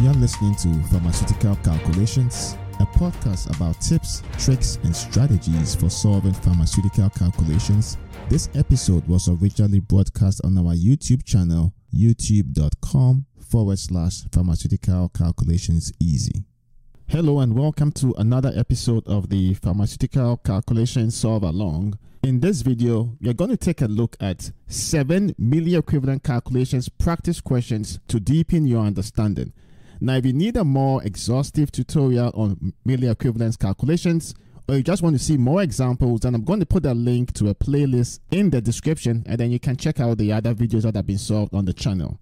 You're listening to Pharmaceutical Calculations, a podcast about tips, tricks, and strategies for solving pharmaceutical calculations. This episode was originally broadcast on our YouTube channel, youtube.com forward slash pharmaceutical calculations easy. Hello, and welcome to another episode of the Pharmaceutical Calculation Solve Along. In this video, we are going to take a look at seven milliequivalent calculations practice questions to deepen your understanding. Now, if you need a more exhaustive tutorial on milliequivalence calculations, or you just want to see more examples, then I'm going to put a link to a playlist in the description, and then you can check out the other videos that have been solved on the channel.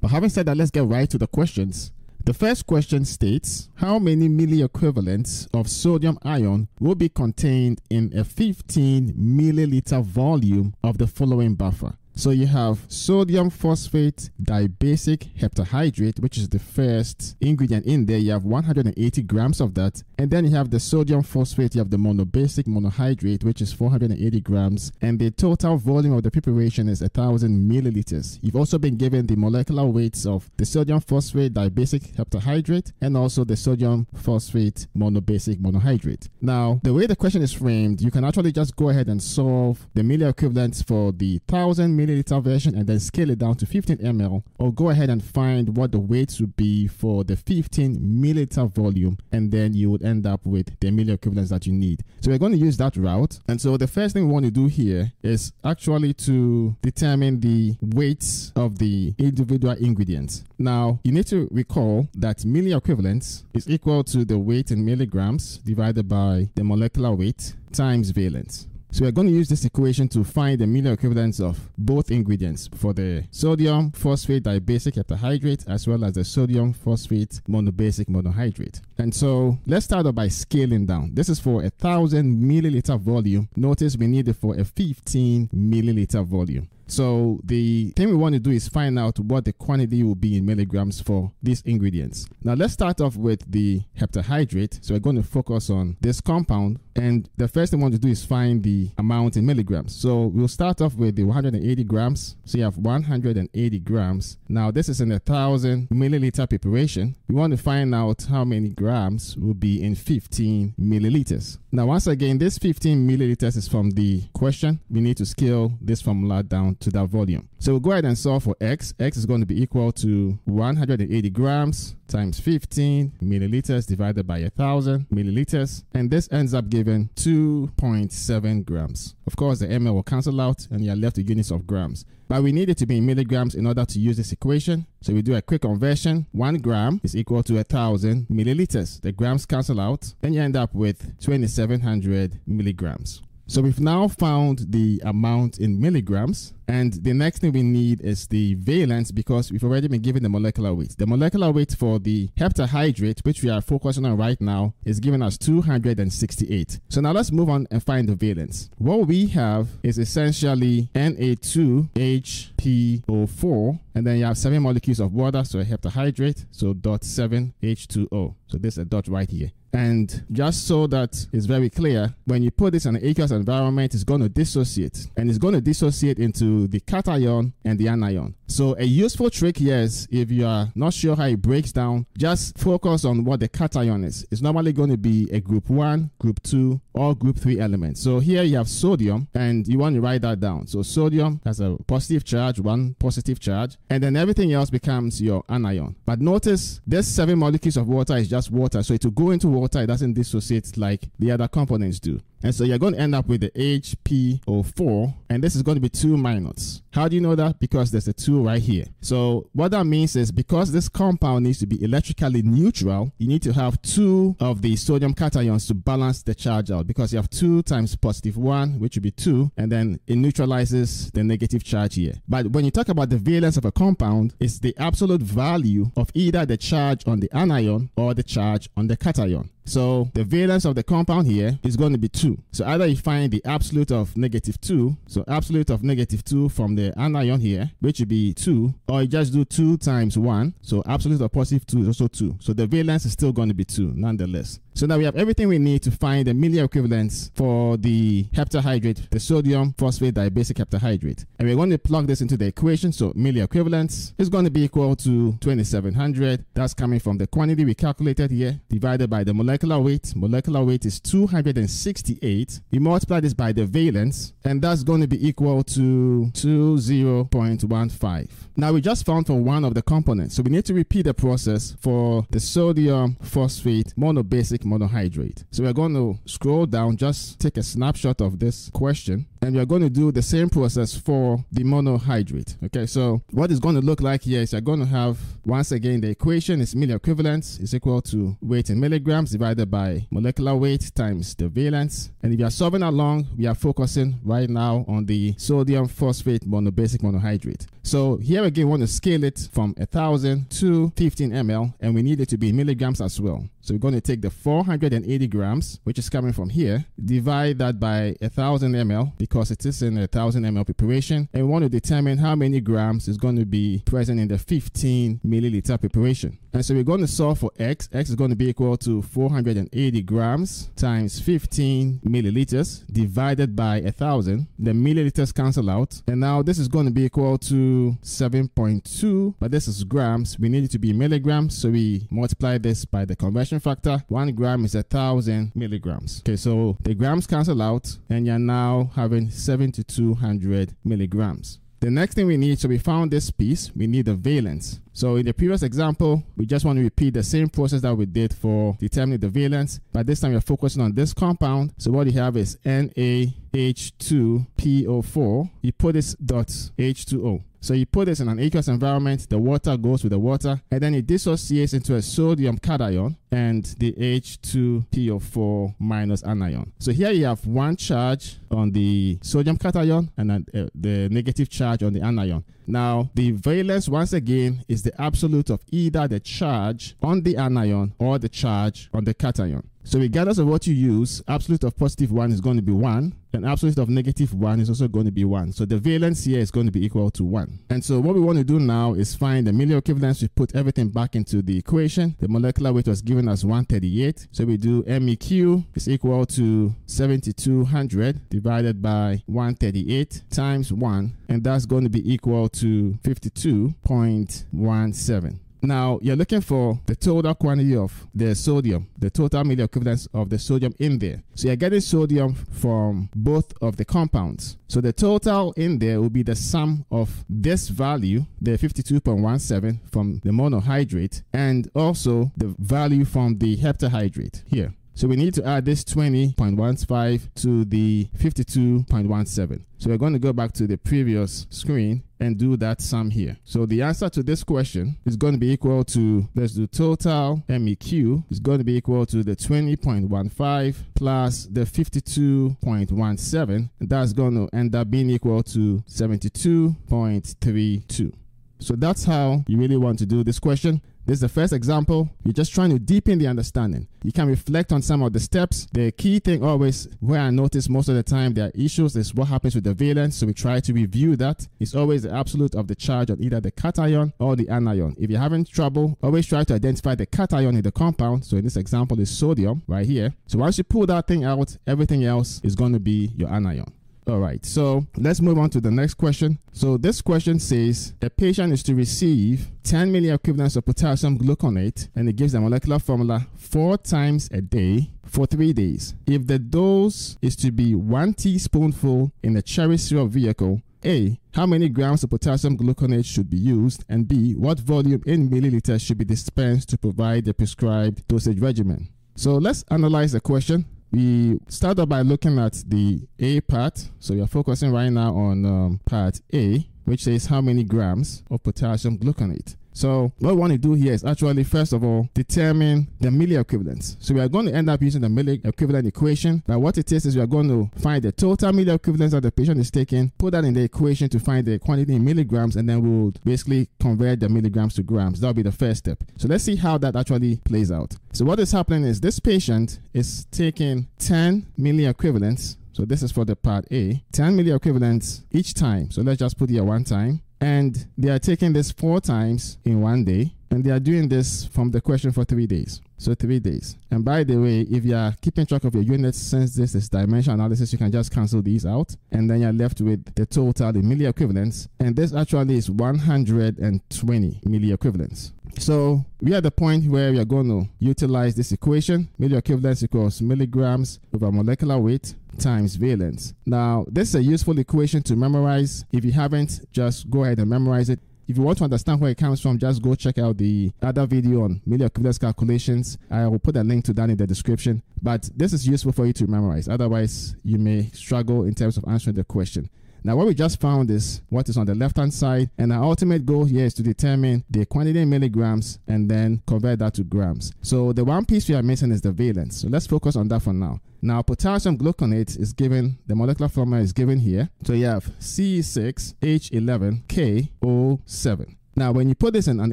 But having said that, let's get right to the questions. The first question states how many milliequivalents of sodium ion will be contained in a 15 milliliter volume of the following buffer? So you have sodium phosphate dibasic heptahydrate, which is the first ingredient in there. You have 180 grams of that. And then you have the sodium phosphate, you have the monobasic monohydrate, which is 480 grams. And the total volume of the preparation is 1000 milliliters. You've also been given the molecular weights of the sodium phosphate dibasic heptahydrate and also the sodium phosphate monobasic monohydrate. Now, the way the question is framed, you can actually just go ahead and solve the milliequivalents for the 1000 milliliters milliliter version and then scale it down to 15 ml or go ahead and find what the weights would be for the 15 milliliter volume and then you would end up with the milliequivalents that you need. So we're going to use that route. And so the first thing we want to do here is actually to determine the weights of the individual ingredients. Now you need to recall that milliequivalents is equal to the weight in milligrams divided by the molecular weight times valence. So we're going to use this equation to find the milliequivalents of both ingredients for the sodium phosphate dibasic heptahydrate as well as the sodium phosphate monobasic monohydrate. And so let's start off by scaling down. This is for a thousand milliliter volume. Notice we need it for a 15 milliliter volume. So the thing we want to do is find out what the quantity will be in milligrams for these ingredients. Now let's start off with the heptahydrate. So we're going to focus on this compound and the first thing we want to do is find the amount in milligrams. So we'll start off with the 180 grams. So you have 180 grams. Now this is in a thousand milliliter preparation. We want to find out how many grams will be in 15 milliliters. Now once again, this 15 milliliters is from the question. We need to scale this formula down to that volume. So we'll go ahead and solve for x. x is going to be equal to 180 grams times 15 milliliters divided by 1000 milliliters. And this ends up giving 2.7 grams. Of course, the ml will cancel out and you're left with units of grams. But we need it to be in milligrams in order to use this equation. So we do a quick conversion. One gram is equal to a thousand milliliters. The grams cancel out and you end up with 2700 milligrams. So we've now found the amount in milligrams. And the next thing we need is the valence because we've already been given the molecular weight. The molecular weight for the heptahydrate, which we are focusing on right now, is giving us 268. So now let's move on and find the valence. What we have is essentially Na2HPO4, and then you have seven molecules of water, so a heptahydrate, so dot 7 H2O. So this is a dot right here. And just so that it's very clear, when you put this in an aqueous environment, it's going to dissociate. And it's going to dissociate into the cation and the anion. So a useful trick here is if you are not sure how it breaks down, just focus on what the cation is. It's normally going to be a group 1, group 2, or group 3 element. So here you have sodium and you want to write that down. So sodium has a positive charge, one positive charge, and then everything else becomes your anion. But notice this seven molecules of water is just water. So to go into water, it doesn't dissociate like the other components do. And so you're going to end up with the HPO4, and this is going to be two minus. How do you know that? Because there's a 2 right here. So what that means is because this compound needs to be electrically neutral, you need to have two of the sodium cations to balance the charge out because you have 2 times positive 1, which would be 2, and then it neutralizes the negative charge here. But when you talk about the valence of a compound, it's the absolute value of either the charge on the anion or the charge on the cation. So the valence of the compound here is going to be 2. So either you find the absolute of negative 2, so absolute of negative 2 from the anion here, which would be 2, or you just do 2 times 1, so absolute of positive 2 is also 2. So the valence is still going to be 2 nonetheless. So now we have everything we need to find the milli equivalents for the heptahydrate, the sodium phosphate dibasic heptahydrate. And we're going to plug this into the equation. So milli equivalents is going to be equal to 2700. That's coming from the quantity we calculated here divided by the molecular weight. Molecular weight is 268. We multiply this by the valence and that's going to be equal to 20.15. Now we just found for one of the components. So we need to repeat the process for the sodium phosphate monobasic monohydrate. So we're going to scroll down, just take a snapshot of this question and we are going to do the same process for the monohydrate. Okay, so what it's going to look like here is you're going to have, once again, the equation is milli equivalence is equal to weight in milligrams divided by molecular weight times the valence. And if you are solving along, we are focusing right now on the sodium phosphate monobasic monohydrate. So here again, we want to scale it from 1000 to 15 ml, and we need it to be milligrams as well. So we're going to take the 480 grams, which is coming from here, divide that by 1000 ml because it is in a 1000 ml preparation. And we want to determine how many grams is going to be present in the 15 milliliter preparation. And so we're going to solve for x. x is going to be equal to 480 grams times 15 milliliters divided by 1000. The milliliters cancel out. And now this is going to be equal to 7.2, but this is grams. We need it to be milligrams. So we multiply this by the conversion factor, one gram is a thousand milligrams. Okay, so the grams cancel out, and you're now having 7200 milligrams. The next thing we need, so we found this piece, we need the valence. So in the previous example, we just want to repeat the same process that we did for determining the valence, but this time we're focusing on this compound. So what you have is NaH2PO4. You put this dot H2O. So you put this in an aqueous environment, the water goes with the water, and then it dissociates into a sodium cation and the H2PO4 minus anion. So here you have one charge on the sodium cation and uh, the negative charge on the anion. Now, the valence, once again, is the absolute of either the charge on the anion or the charge on the cation. So regardless of what you use, absolute of positive 1 is going to be 1, and absolute of negative 1 is also going to be 1. So the valence here is going to be equal to 1. And so what we want to do now is find the milli equivalence. We put everything back into the equation. The molecular weight was given as 138. So we do MEQ is equal to 7200 divided by 138 times 1, and that's going to be equal to 52.17. Now, you're looking for the total quantity of the sodium, the total milli equivalence of the sodium in there. So you're getting sodium from both of the compounds. So the total in there will be the sum of this value, the 52.17 from the monohydrate, and also the value from the heptahydrate here. So we need to add this 20.15 to the 52.17. So we're going to go back to the previous screen and do that sum here. So the answer to this question is going to be equal to, let's do total MEQ is going to be equal to the 20.15 plus the 52.17. That's going to end up being equal to 72.32. So that's how you really want to do this question. This is the first example. You're just trying to deepen the understanding. You can reflect on some of the steps. The key thing always, where I notice most of the time there are issues, is what happens with the valence. So we try to review that. It's always the absolute of the charge on either the cation or the anion. If you're having trouble, always try to identify the cation in the compound. So in this example is sodium right here. So once you pull that thing out, everything else is going to be your anion. All right, so let's move on to the next question. So this question says the patient is to receive 10 milli equivalents of potassium gluconate and it gives the molecular formula four times a day for three days. If the dose is to be one teaspoonful in a cherry syrup vehicle, A, how many grams of potassium gluconate should be used? And B, what volume in milliliters should be dispensed to provide the prescribed dosage regimen? So let's analyze the question we start off by looking at the A part. So we are focusing right now on um, part A, which says how many grams of potassium gluconate. So what we want to do here is actually, first of all, determine the milli equivalence. So we are going to end up using the milli equivalent equation. But what it is is we are going to find the total milli equivalence that the patient is taking, put that in the equation to find the quantity in milligrams, and then we'll basically convert the milligrams to grams. That'll be the first step. So let's see how that actually plays out. So what is happening is this patient is taking 10 milli equivalents so this is for the part A. 10 milli equivalents each time. So let's just put here one time. And they are taking this four times in one day. And they are doing this from the question for three days. So three days. And by the way, if you are keeping track of your units, since this is dimension analysis, you can just cancel these out. And then you're left with the total in milli equivalents. And this actually is 120 milli equivalents. So we are at the point where we are going to utilize this equation. Milli equivalents equals milligrams over molecular weight times valence. Now, this is a useful equation to memorize. If you haven't, just go ahead and memorize it. If you want to understand where it comes from, just go check out the other video on milli equivalence calculations. I will put a link to that in the description. But this is useful for you to memorize. Otherwise, you may struggle in terms of answering the question. Now, what we just found is what is on the left hand side, and our ultimate goal here is to determine the quantity in milligrams and then convert that to grams. So, the one piece we are missing is the valence. So, let's focus on that for now. Now, potassium gluconate is given, the molecular formula is given here. So, you have C6H11KO7. Now, when you put this in an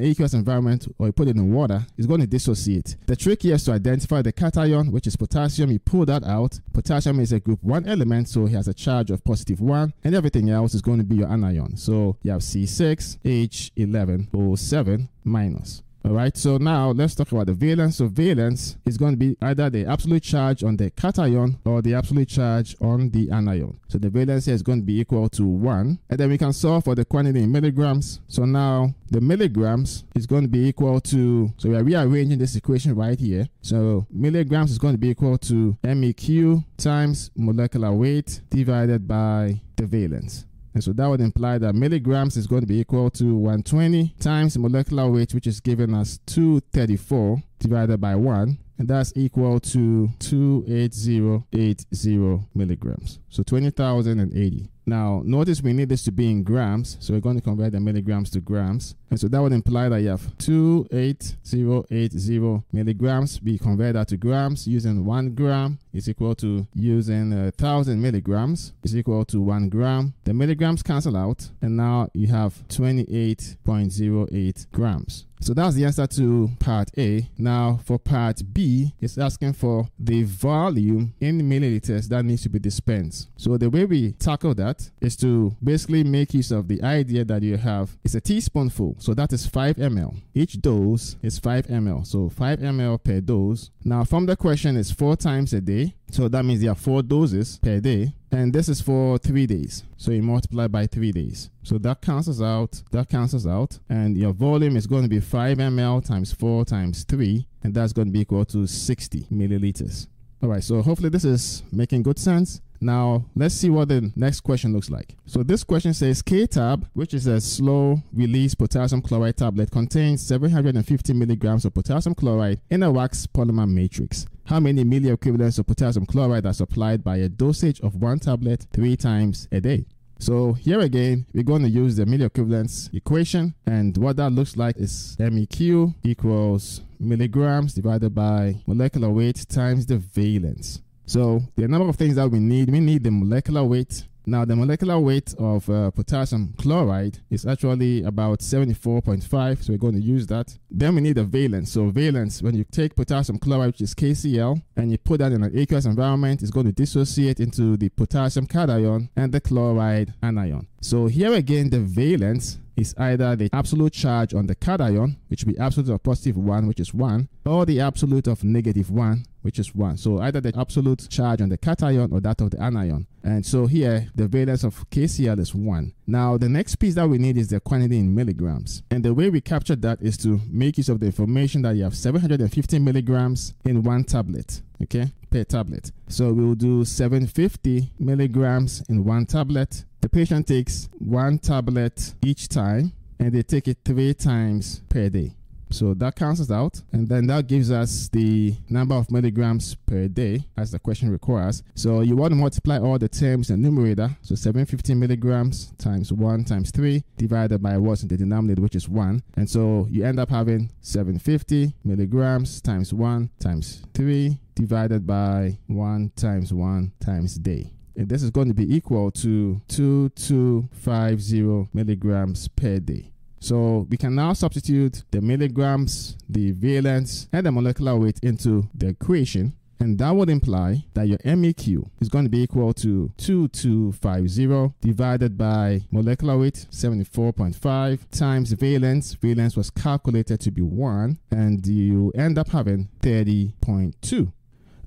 aqueous environment or you put it in water, it's going to dissociate. The trick here is to identify the cation, which is potassium. You pull that out. Potassium is a group 1 element, so it has a charge of positive 1, and everything else is going to be your anion. So you have C6H11O7 minus. All right, so now let's talk about the valence. So valence is going to be either the absolute charge on the cation or the absolute charge on the anion. So the valence here is going to be equal to 1. And then we can solve for the quantity in milligrams. So now the milligrams is going to be equal to, so we are rearranging this equation right here. So milligrams is going to be equal to MEQ times molecular weight divided by the valence. And so that would imply that milligrams is going to be equal to 120 times molecular weight, which is given as 234 divided by 1 and that's equal to 28080 milligrams. So 20,080. Now, notice we need this to be in grams, so we're going to convert the milligrams to grams. And so that would imply that you have 28080 milligrams. We convert that to grams using 1 gram is equal to using uh, a 1000 milligrams is equal to 1 gram. The milligrams cancel out, and now you have 28.08 grams. So that's the answer to part A. Now for part B, it's asking for the volume in milliliters that needs to be dispensed. So the way we tackle that is to basically make use of the idea that you have it's a teaspoonful. So that is 5 ml. Each dose is 5 ml. So 5 ml per dose. Now from the question is four times a day. So that means there are four doses per day. And this is for three days. So you multiply by three days. So that cancels out, that cancels out. And your volume is going to be 5 ml times 4 times 3. And that's going to be equal to 60 milliliters. All right, so hopefully this is making good sense. Now, let's see what the next question looks like. So this question says K-Tab, which is a slow release potassium chloride tablet, contains 750 milligrams of potassium chloride in a wax polymer matrix. How many milliequivalents of potassium chloride are supplied by a dosage of one tablet three times a day? So here again, we're going to use the milli equivalence equation. And what that looks like is MEQ equals milligrams divided by molecular weight times the valence. So the number of things that we need, we need the molecular weight. Now the molecular weight of uh, potassium chloride is actually about 74.5, so we're going to use that. Then we need the valence. So valence, when you take potassium chloride, which is KCl, and you put that in an aqueous environment, it's going to dissociate into the potassium cation and the chloride anion. So here again, the valence is either the absolute charge on the cation, which will be absolute of positive 1, which is 1, or the absolute of negative 1, which is 1. So either the absolute charge on the cation or that of the anion. And so here, the valence of KCl is 1. Now, the next piece that we need is the quantity in milligrams. And the way we capture that is to make use of the information that you have 750 milligrams in one tablet, okay, per tablet. So we'll do 750 milligrams in one tablet. The patient takes one tablet each time and they take it three times per day. So that cancels out, and then that gives us the number of milligrams per day, as the question requires. So you want to multiply all the terms in the numerator. So 750 milligrams times 1 times 3 divided by what's in the denominator, which is 1. And so you end up having 750 milligrams times 1 times 3 divided by 1 times 1 times day. And this is going to be equal to 2250 milligrams per day. So we can now substitute the milligrams, the valence, and the molecular weight into the equation And that would imply that your MEQ is going to be equal to 2250 divided by molecular weight 74.5 times valence. Valence was calculated to be 1 and you end up having 30.2.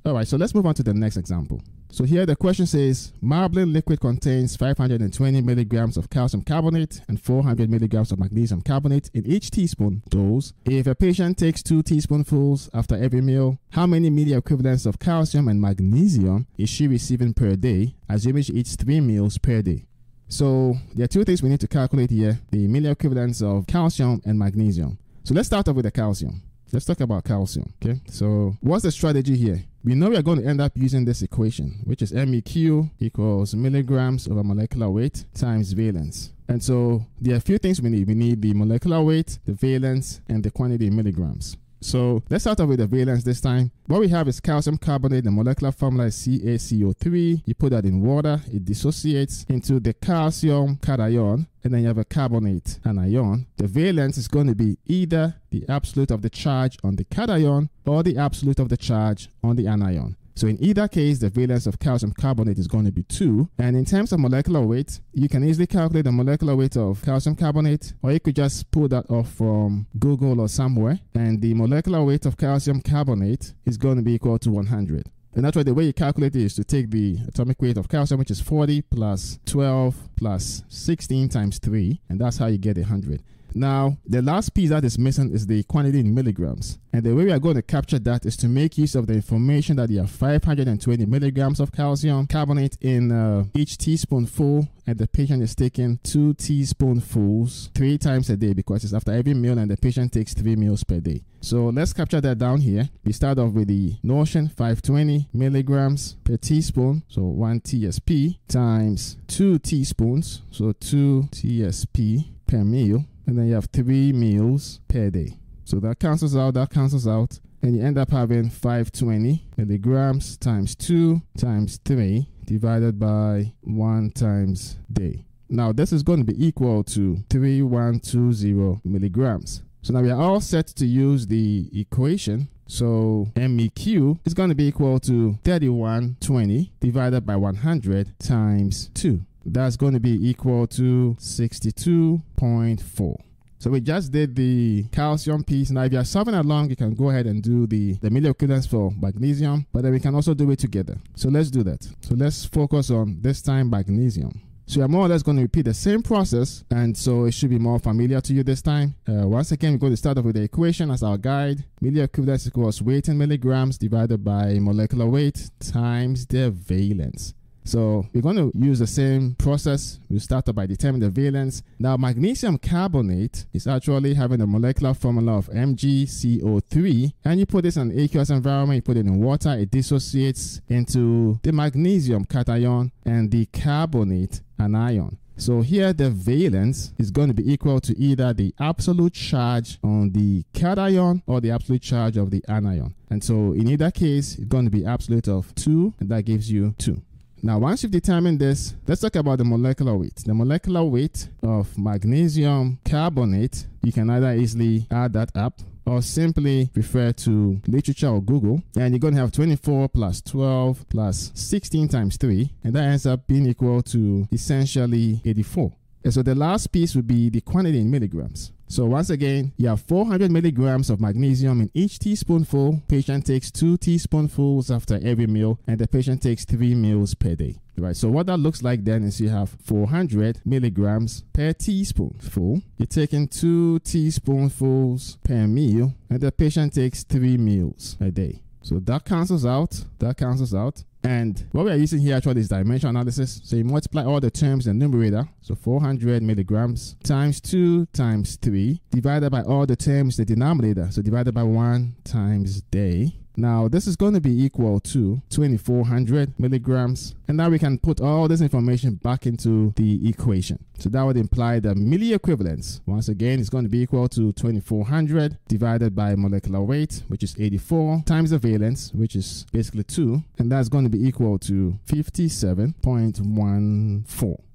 All right, so let's move on to the next example. So here the question says Marblen liquid contains 520 milligrams of calcium carbonate and 400 milligrams of magnesium carbonate in each teaspoon dose. If a patient takes two teaspoonfuls after every meal, how many milli equivalents of calcium and magnesium is she receiving per day, assuming she eats three meals per day? So there are two things we need to calculate here, the milli equivalents of calcium and magnesium. So let's start off with the calcium. Let's talk about calcium. Okay. So what's the strategy here? We know we are going to end up using this equation, which is MEQ equals milligrams over molecular weight times valence. And so there are a few things we need. We need the molecular weight, the valence, and the quantity in milligrams. So let's start off with the valence this time. What we have is calcium carbonate. The molecular formula is CaCO3. You put that in water, it dissociates into the calcium cation, and then you have a carbonate anion. The valence is going to be either the absolute of the charge on the cation or the absolute of the charge on the anion. So in either case, the valence of calcium carbonate is going to be 2. And in terms of molecular weight, you can easily calculate the molecular weight of calcium carbonate, or you could just pull that off from Google or somewhere. And the molecular weight of calcium carbonate is going to be equal to 100. And that's why the way you calculate it is to take the atomic weight of calcium, which is 40 plus 12 plus 16 times 3, and that's how you get 100. Now, the last piece that is missing is the quantity in milligrams. And the way we are going to capture that is to make use of the information that you have 520 milligrams of calcium carbonate in uh, each teaspoonful, and the patient is taking two teaspoonfuls three times a day because it's after every meal and the patient takes three meals per day. So let's capture that down here. We start off with the notion 520 milligrams per teaspoon, so one TSP times two teaspoons, so two TSP per meal and then you have three meals per day. So that cancels out, that cancels out, and you end up having 520 milligrams times 2 times 3 divided by 1 times day. Now this is going to be equal to 3120 milligrams. So now we are all set to use the equation. So MEQ is going to be equal to 3120 divided by 100 times 2 that's going to be equal to 62.4. So we just did the calcium piece. Now, if you're solving along, you can go ahead and do the, the milli equivalents for magnesium, but then we can also do it together. So let's do that. So let's focus on this time magnesium. So you're more or less going to repeat the same process, and so it should be more familiar to you this time. Uh, once again, we're going to start off with the equation as our guide. Milli equivalents equals weight in milligrams divided by molecular weight times the valence. So we're going to use the same process. We start by determining the valence. Now magnesium carbonate is actually having a molecular formula of MgCO3 and you put this in an aqueous environment, you put it in water, it dissociates into the magnesium cation and the carbonate anion. So here the valence is going to be equal to either the absolute charge on the cation or the absolute charge of the anion. And so in either case, it's going to be absolute of 2 and that gives you 2. Now, once you've determined this, let's talk about the molecular weight. The molecular weight of magnesium carbonate, you can either easily add that up or simply refer to literature or Google. And you're going to have 24 plus 12 plus 16 times 3, and that ends up being equal to essentially 84. And so the last piece would be the quantity in milligrams. So once again, you have 400 milligrams of magnesium in each teaspoonful. Patient takes two teaspoonfuls after every meal, and the patient takes three meals per day. Right. So what that looks like then is you have 400 milligrams per teaspoonful. You're taking two teaspoonfuls per meal, and the patient takes three meals a day. So that cancels out. That cancels out. And what we are using here actually is dimension analysis. So you multiply all the terms in the numerator. So 400 milligrams times 2 times 3 divided by all the terms in the denominator. So divided by 1 times day. Now this is going to be equal to 2400 milligrams. And now we can put all this information back into the equation. So that would imply the milli equivalence. Once again, it's going to be equal to 2400 divided by molecular weight, which is 84, times the valence, which is basically 2. And that's going to be equal to 57.14.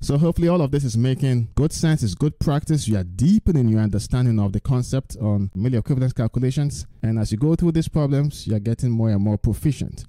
So hopefully all of this is making good sense, it's good practice. You are deepening your understanding of the concept on milli equivalence calculations. And as you go through these problems, you're getting more and more proficient.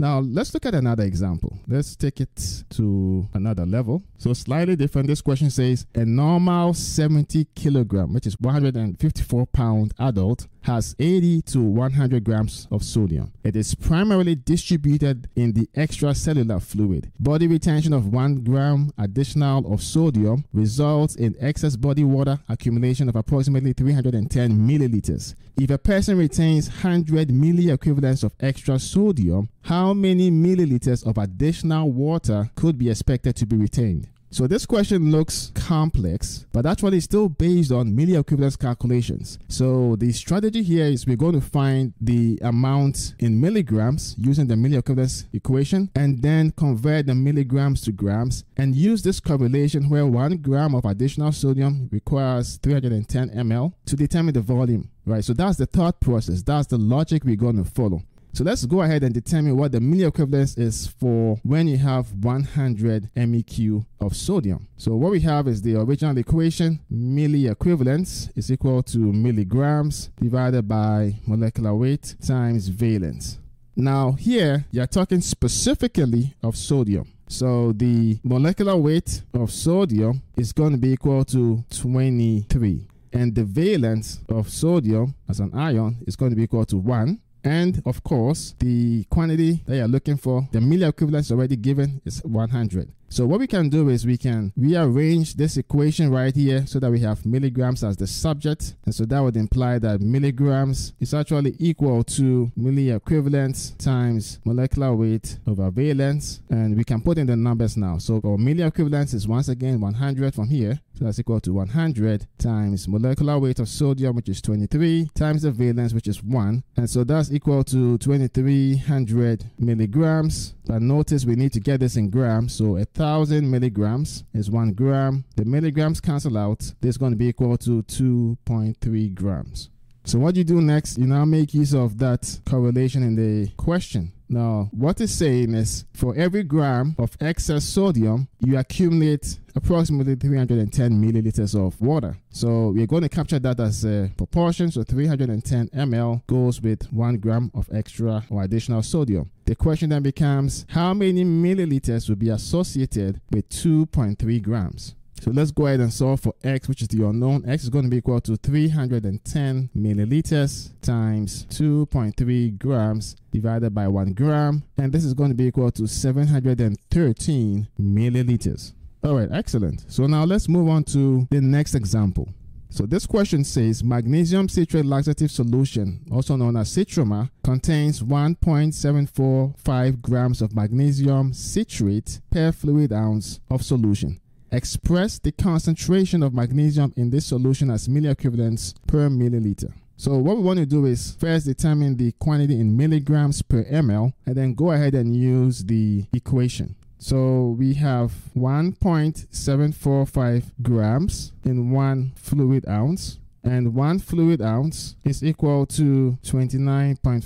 Now, let's look at another example. Let's take it to another level. So, slightly different. This question says a normal 70 kilogram, which is 154 pound adult, has 80 to 100 grams of sodium. It is primarily distributed in the extracellular fluid. Body retention of 1 gram additional of sodium results in excess body water accumulation of approximately 310 milliliters. If a person retains 100 milliequivalents of extra sodium, how many milliliters of additional water could be expected to be retained? So this question looks complex, but actually it's still based on milliequivalence calculations. So the strategy here is we're going to find the amount in milligrams using the milliequivalence equation and then convert the milligrams to grams and use this correlation where one gram of additional sodium requires 310 ml to determine the volume, right? So that's the thought process. That's the logic we're going to follow. So let's go ahead and determine what the milli equivalence is for when you have 100 MEq of sodium. So what we have is the original equation, milli equivalence is equal to milligrams divided by molecular weight times valence. Now here, you're talking specifically of sodium. So the molecular weight of sodium is going to be equal to 23. And the valence of sodium as an ion is going to be equal to 1 and of course, the quantity that you're looking for, the milli equivalence already given is 100. So what we can do is we can rearrange this equation right here so that we have milligrams as the subject. And so that would imply that milligrams is actually equal to milli equivalents times molecular weight over valence. And we can put in the numbers now. So our milli equivalence is once again 100 from here. So that's equal to 100 times molecular weight of sodium, which is 23, times the valence, which is 1. And so that's equal to 2300 milligrams. But notice we need to get this in grams. So a thousand milligrams is one gram. The milligrams cancel out. This is going to be equal to 2.3 grams. So what you do next, you now make use of that correlation in the question. Now, what it's saying is for every gram of excess sodium, you accumulate approximately 310 milliliters of water. So we're going to capture that as a proportion. So 310 ml goes with one gram of extra or additional sodium. The question then becomes how many milliliters will be associated with 2.3 grams? So let's go ahead and solve for x, which is the unknown. x is going to be equal to 310 milliliters times 2.3 grams divided by 1 gram. And this is going to be equal to 713 milliliters. All right, excellent. So now let's move on to the next example. So this question says magnesium citrate laxative solution, also known as Citroma, contains 1.745 grams of magnesium citrate per fluid ounce of solution. Express the concentration of magnesium in this solution as milliequivalents per milliliter. So what we want to do is first determine the quantity in milligrams per ml and then go ahead and use the equation. So we have 1.745 grams in one fluid ounce and one fluid ounce is equal to 29.57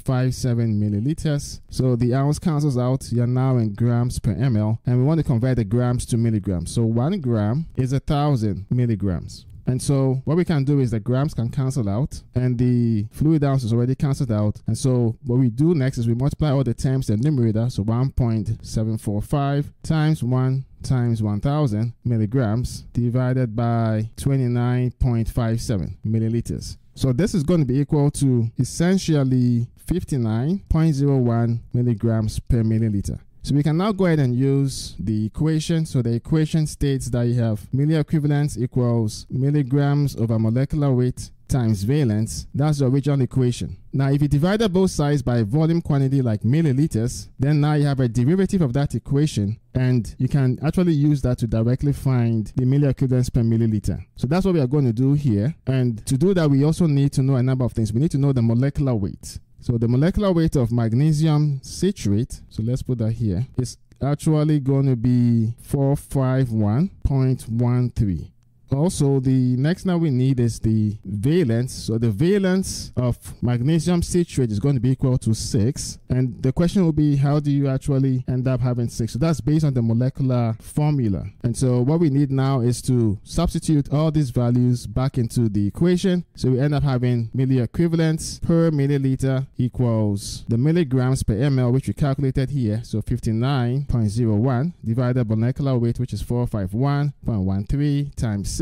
milliliters. So the ounce cancels out. You're now in grams per ml, and we want to convert the grams to milligrams. So one gram is a thousand milligrams. And so what we can do is the grams can cancel out and the fluid ounce is already cancelled out. And so what we do next is we multiply all the terms in the numerator. So 1.745 times 1 times 1000 milligrams divided by 29.57 milliliters. So this is going to be equal to essentially 59.01 milligrams per milliliter. So we can now go ahead and use the equation. So the equation states that you have milli equivalence equals milligrams over molecular weight times valence. That's the original equation. Now, if you divide both sides by volume quantity like milliliters, then now you have a derivative of that equation and you can actually use that to directly find the milli equivalence per milliliter. So that's what we are going to do here. And to do that, we also need to know a number of things. We need to know the molecular weight. So the molecular weight of magnesium citrate, so let's put that here, is actually going to be 451.13. also the next now we need is the valence. So the valence of magnesium citrate is going to be equal to 6. And the question will be how do you actually end up having 6? So that's based on the molecular formula. And so what we need now is to substitute all these values back into the equation. So we end up having milli equivalents per milliliter equals the milligrams per ml, which we calculated here. So 59.01 divided by molecular weight, which is 451.13 times 6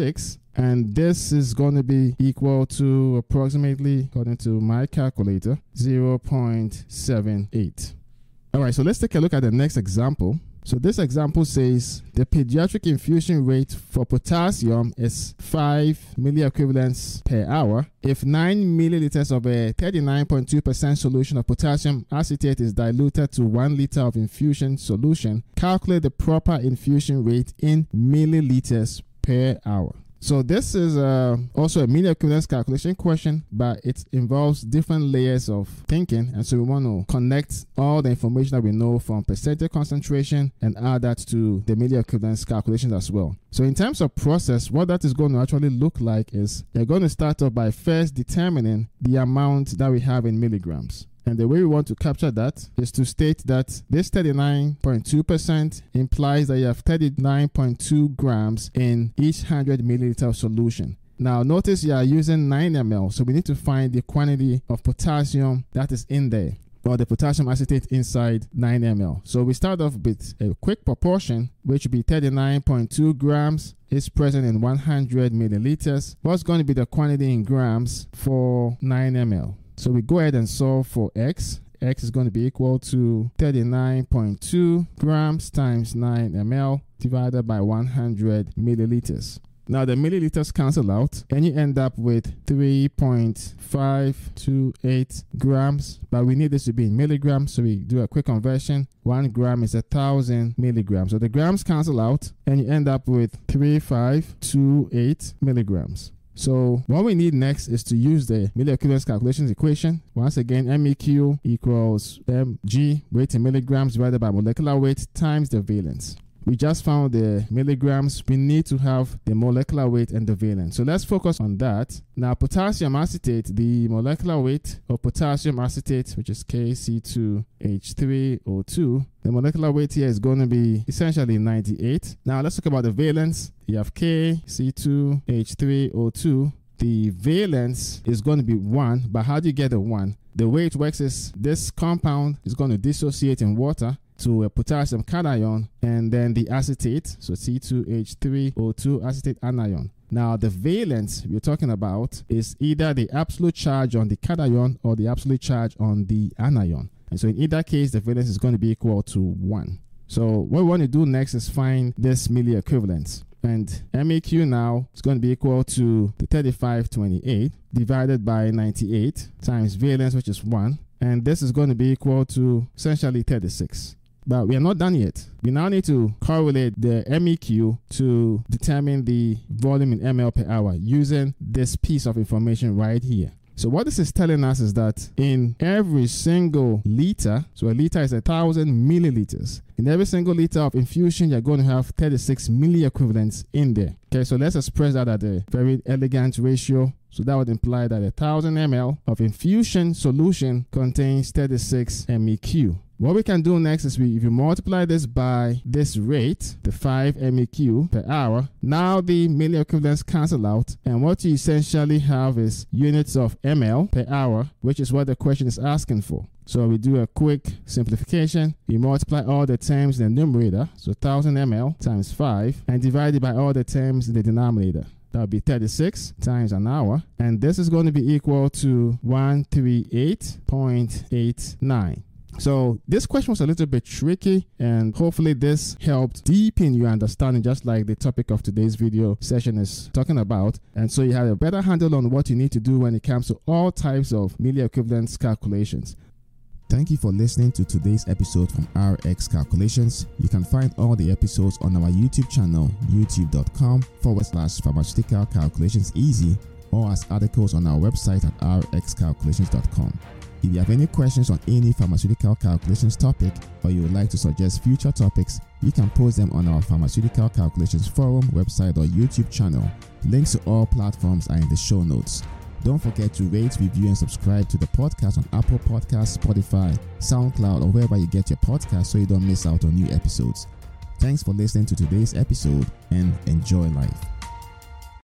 and this is going to be equal to approximately according to my calculator 0.78 all right so let's take a look at the next example so this example says the pediatric infusion rate for potassium is 5 milliequivalents per hour. If 9 milliliters of a 39.2% solution of potassium acetate is diluted to 1 liter of infusion solution, calculate the proper infusion rate in milliliters per hour. So this is uh, also a milli equivalence calculation question, but it involves different layers of thinking. And so we want to connect all the information that we know from percentage concentration and add that to the milli equivalence calculations as well. So in terms of process, what that is going to actually look like is you're going to start off by first determining the amount that we have in milligrams. And the way we want to capture that is to state that this 39.2% implies that you have 39.2 grams in each 100 milliliter solution. Now notice you are using 9 ml, so we need to find the quantity of potassium that is in there or the potassium acetate inside 9 ml. So we start off with a quick proportion, which would be 39.2 grams is present in 100 milliliters. What's going to be the quantity in grams for 9 ml? So we go ahead and solve for x. x is going to be equal to 39.2 grams times 9 ml divided by 100 milliliters. Now the milliliters cancel out and you end up with 3.528 grams, but we need this to be in milligrams, so we do a quick conversion. One gram is a thousand milligrams. So the grams cancel out and you end up with 3528 milligrams. So what we need next is to use the equivalence calculations equation. Once again, MEQ equals mg weight in milligrams divided by molecular weight times the valence. We just found the milligrams. We need to have the molecular weight and the valence. So let's focus on that. Now, potassium acetate, the molecular weight of potassium acetate, which is KC2H3O2, the molecular weight here is going to be essentially 98. Now, let's talk about the valence. You have KC2H3O2. The valence is going to be 1, but how do you get the 1? The way it works is this compound is going to dissociate in water to a potassium cation and then the acetate, so C2H3O2 acetate anion. Now, the valence we're talking about is either the absolute charge on the cation or the absolute charge on the anion. And so, in either case, the valence is going to be equal to 1. So, what we want to do next is find this milli equivalence. And MEQ now is going to be equal to the 3528 divided by 98 times valence, which is 1. And this is going to be equal to essentially 36. But we are not done yet. We now need to correlate the MEQ to determine the volume in ml per hour using this piece of information right here. So what this is telling us is that in every single liter, so a liter is a thousand milliliters. In every single liter of infusion, you're going to have 36 milli equivalents in there. Okay, so let's express that at a very elegant ratio. So that would imply that a thousand ml of infusion solution contains 36 MEQ. What we can do next is we, if you multiply this by this rate, the 5 MEQ per hour, now the milli equivalents cancel out. And what you essentially have is units of ml per hour, which is what the question is asking for. So we do a quick simplification. We multiply all the terms in the numerator, so 1000 ml times 5, and divide it by all the terms in the denominator. That would be 36 times an hour. And this is going to be equal to 138.89. So this question was a little bit tricky and hopefully this helped deepen your understanding just like the topic of today's video session is talking about. And so you have a better handle on what you need to do when it comes to all types of milli equivalence calculations. Thank you for listening to today's episode from RX Calculations. You can find all the episodes on our YouTube channel, youtube.com forward slash pharmaceutical calculations easy, or as articles on our website at rxcalculations.com. If you have any questions on any pharmaceutical calculations topic or you would like to suggest future topics, you can post them on our Pharmaceutical Calculations Forum website or YouTube channel. Links to all platforms are in the show notes. Don't forget to rate, review, and subscribe to the podcast on Apple Podcasts, Spotify, SoundCloud, or wherever you get your podcasts so you don't miss out on new episodes. Thanks for listening to today's episode and enjoy life.